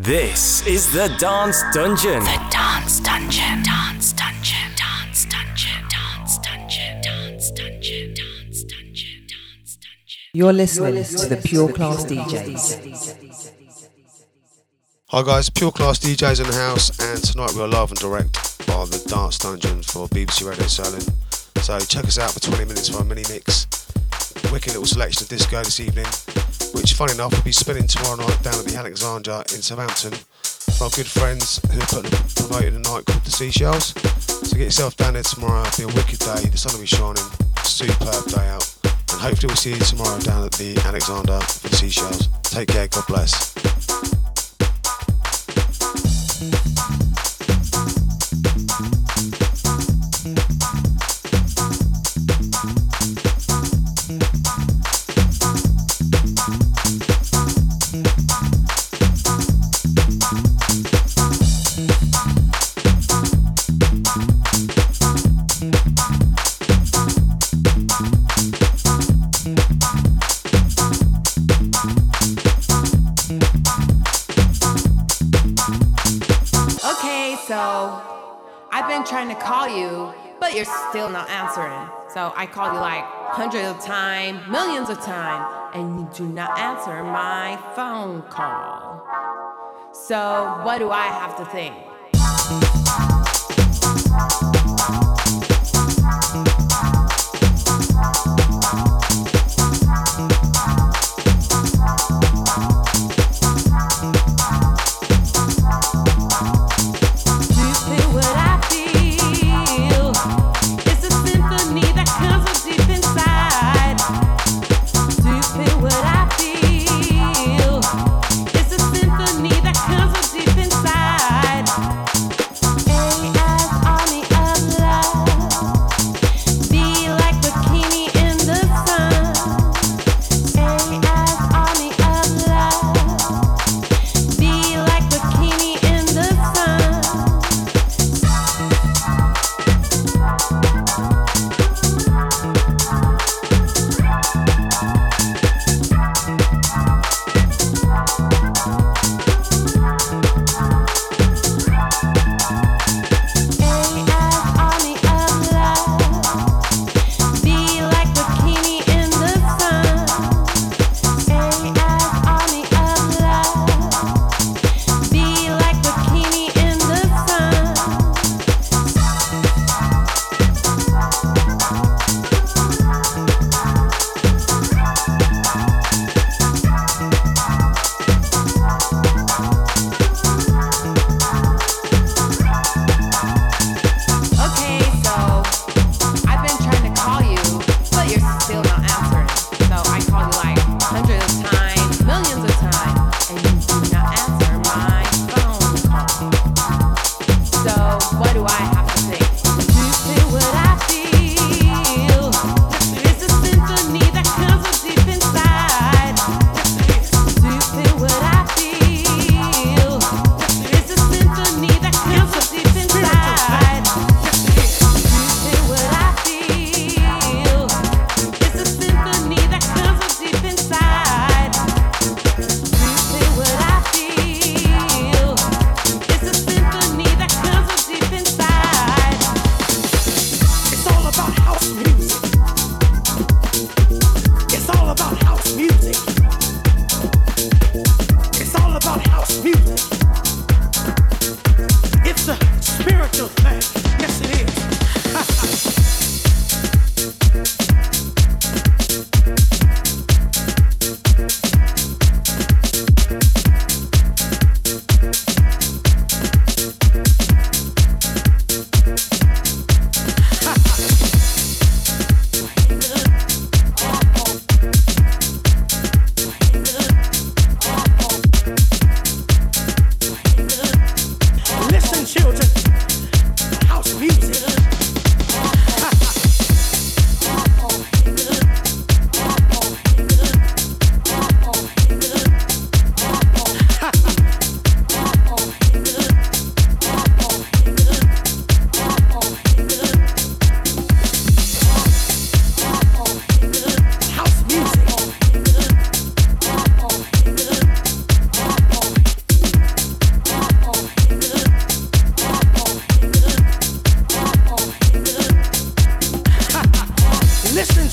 This is the Dance Dungeon. The Dance Dungeon. Dance Dungeon. Dance Dungeon. Dance Dungeon. Dance Dungeon. Dance Dungeon. Dance Dungeon. You're listening to the Pure Klass DJs. Hi guys, Pure Klass DJs in the house, and tonight we're live and direct by the Dance Dungeon for BBC Radio Solent. So check us out for 20 minutes for a mini mix. Wicked little selection of disco this evening, which, funny enough, will be spinning tomorrow night down at the Alexandra in Southampton for our good friends who put, promoted a night called the Seashells. So get yourself down there tomorrow. It'll be a wicked day. The sun will be shining. Superb day out. And hopefully we'll see you tomorrow down at the Alexandra for the Seashells. Take care. God bless. So I've been trying to call you, but you're still not answering. So I call you like hundreds of times, millions of times, and you do not answer my phone call. So what do I have to think?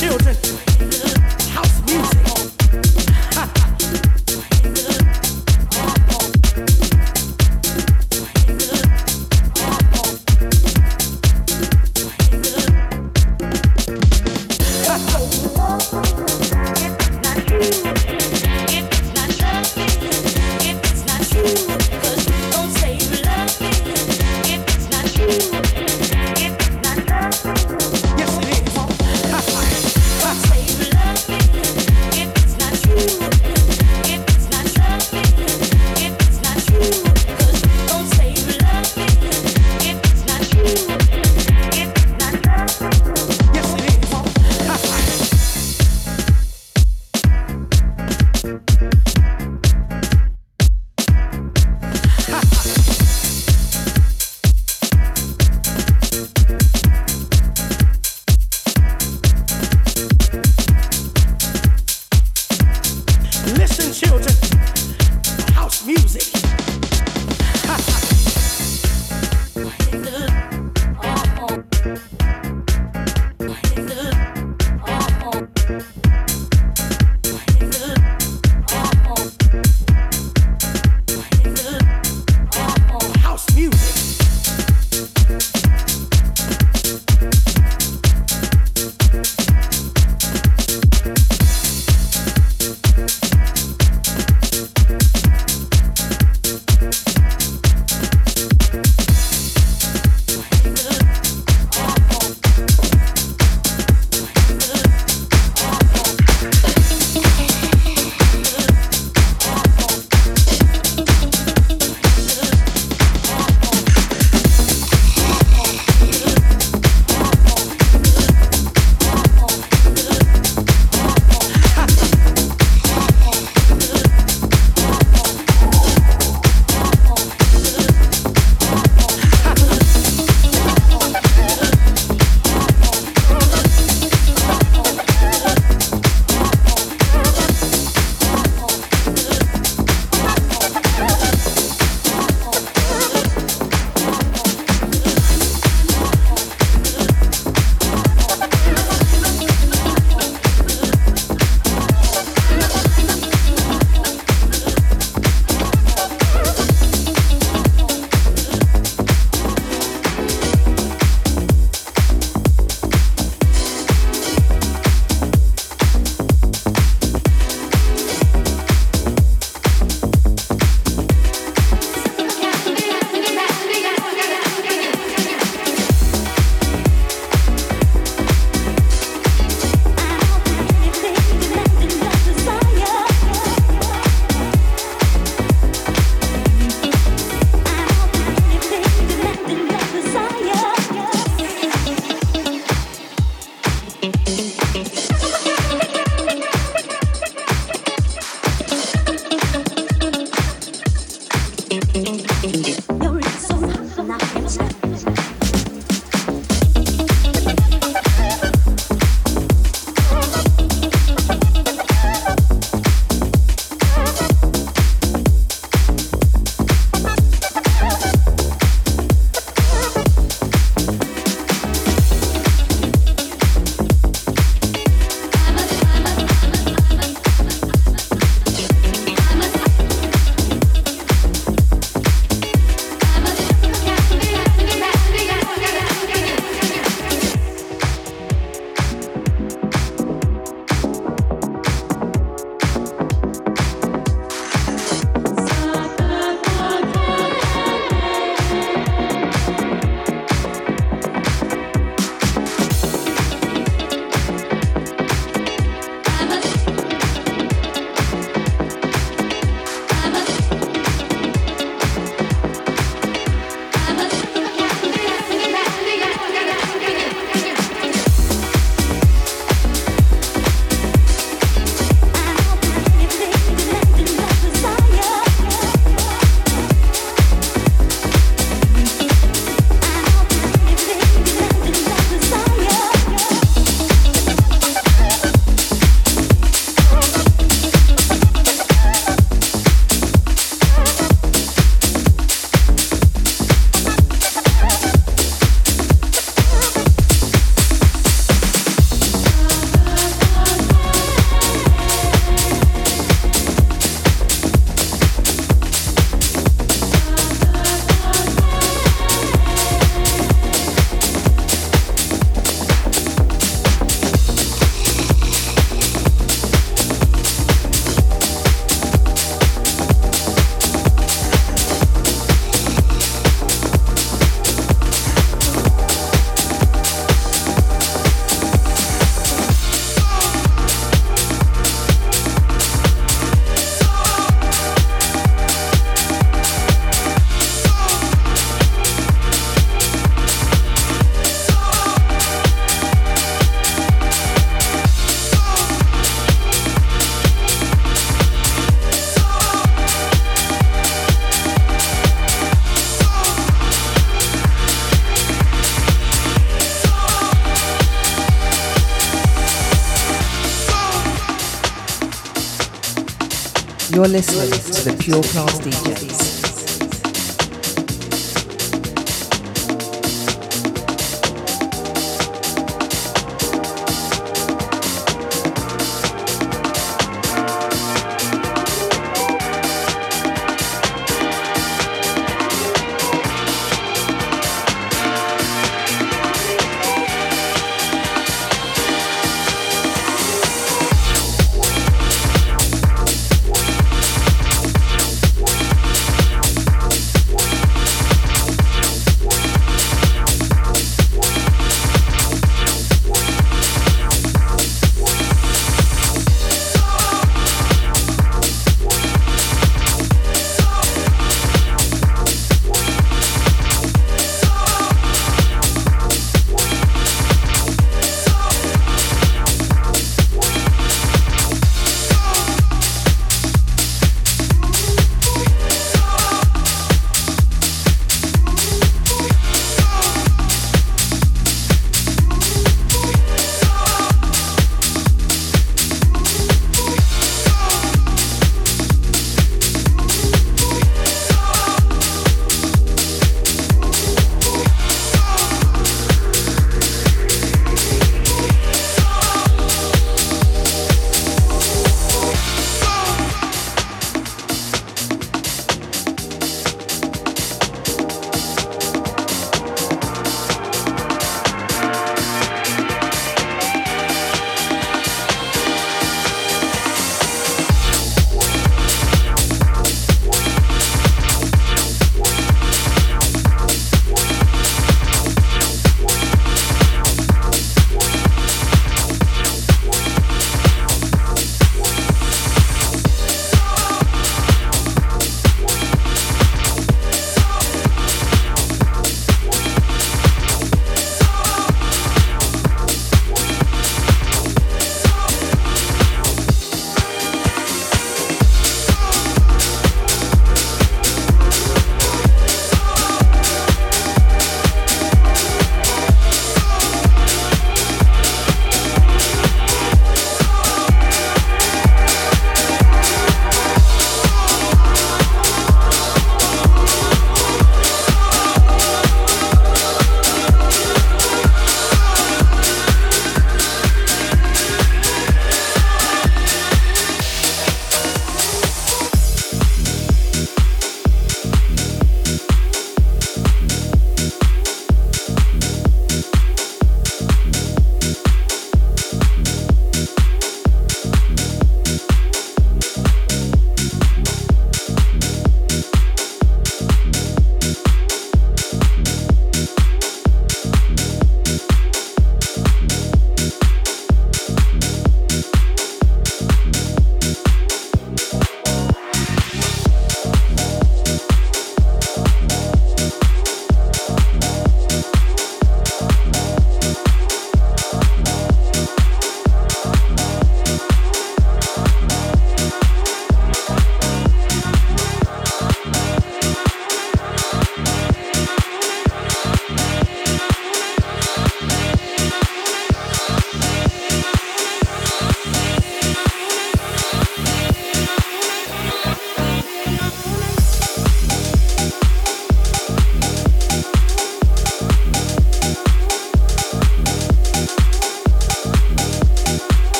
children. You're listening to the Pure Klass DJs.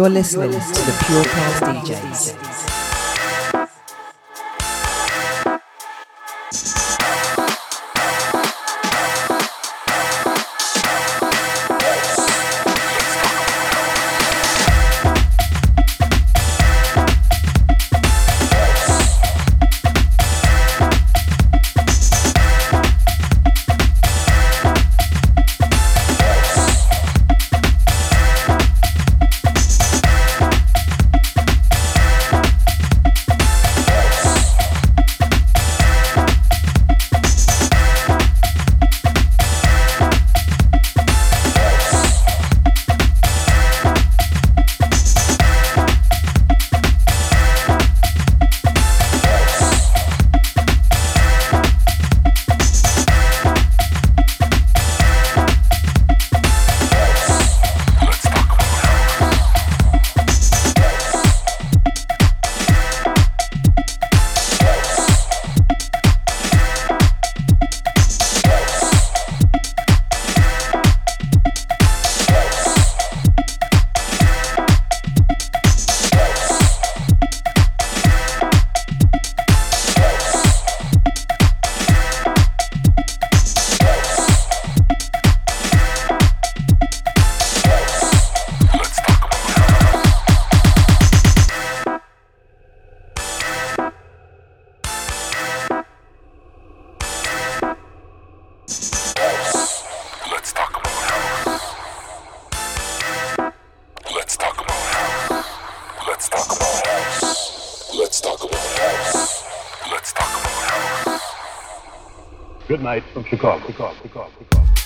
You're listening to the Pure Klass DJs. Good night from Chicago. Chicago. Chicago. Chicago.